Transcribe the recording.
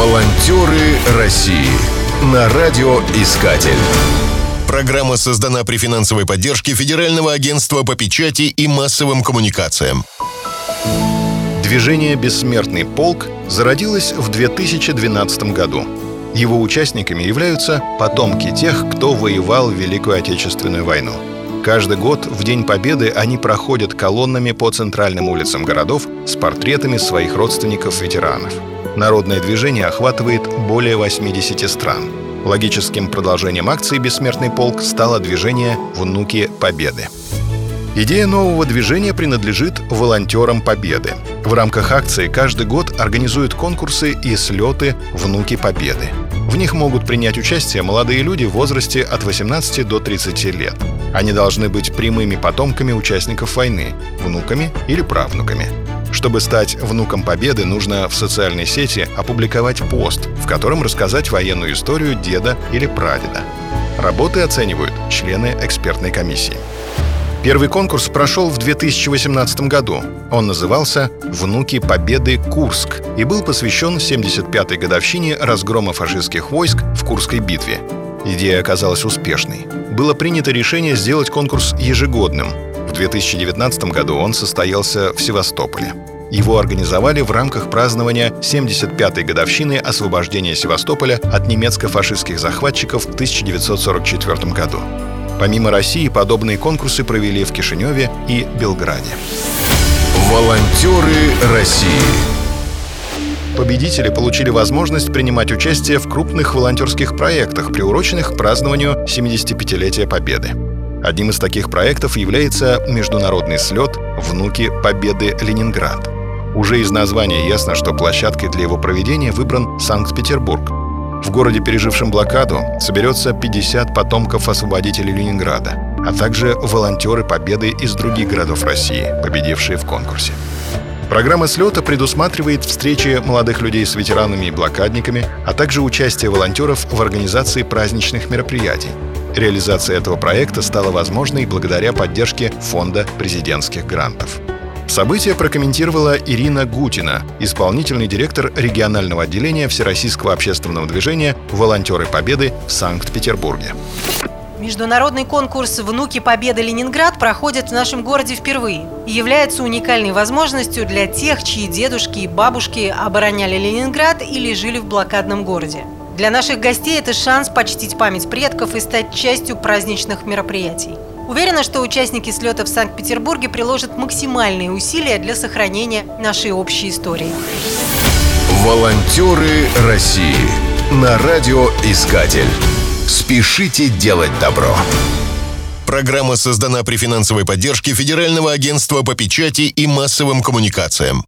Волонтеры России на радиоискатель. Программа создана при финансовой поддержке Федерального агентства по печати и массовым коммуникациям. Движение «Бессмертный полк» зародилось в 2012 году. Его участниками являются потомки тех, кто воевал в Великую Отечественную войну. Каждый год в День Победы они проходят колоннами по центральным улицам городов с портретами своих родственников-ветеранов. Народное движение охватывает более 80 стран. Логическим продолжением акции «Бессмертный полк» стало движение «Внуки Победы». Идея нового движения принадлежит волонтерам Победы. В рамках акции каждый год организуют конкурсы и слеты «Внуки Победы». В них могут принять участие молодые люди в возрасте от 18 до 30 лет. Они должны быть прямыми потомками участников войны, внуками или правнуками. Чтобы стать внуком Победы, нужно в социальной сети опубликовать пост, в котором рассказать военную историю деда или прадеда. Работы оценивают члены экспертной комиссии. Первый конкурс прошел в 2018 году. Он назывался «Внуки Победы Курск» и был посвящен 75-й годовщине разгрома фашистских войск в Курской битве. Идея оказалась успешной. Было принято решение сделать конкурс ежегодным. В 2019 году он состоялся в Севастополе. Его организовали в рамках празднования 75-й годовщины освобождения Севастополя от немецко-фашистских захватчиков в 1944 году. Помимо России, подобные конкурсы провели в Кишиневе и Белграде. Волонтеры России Победители получили возможность принимать участие в крупных волонтерских проектах, приуроченных к празднованию 75-летия Победы. Одним из таких проектов является международный слет «Внуки Победы Ленинград». Уже из названия ясно, что площадкой для его проведения выбран Санкт-Петербург. В городе, пережившем блокаду, соберется 50 потомков освободителей Ленинграда, а также волонтеры Победы из других городов России, победившие в конкурсе. Программа слета предусматривает встречи молодых людей с ветеранами и блокадниками, а также участие волонтеров в организации праздничных мероприятий. Реализация этого проекта стала возможной благодаря поддержке Фонда президентских грантов. Событие прокомментировала Ирина Гутина, исполнительный директор регионального отделения Всероссийского общественного движения «Волонтеры Победы» в Санкт-Петербурге. Международный конкурс «Внуки Победы Ленинград» проходит в нашем городе впервые и является уникальной возможностью для тех, чьи дедушки и бабушки обороняли Ленинград или жили в блокадном городе. Для наших гостей это шанс почтить память предков и стать частью праздничных мероприятий. Уверена, что участники слета в Санкт-Петербурге приложат максимальные усилия для сохранения нашей общей истории. Волонтеры России на радиоискатель. Спешите делать добро. Программа создана при финансовой поддержке Федерального агентства по печати и массовым коммуникациям.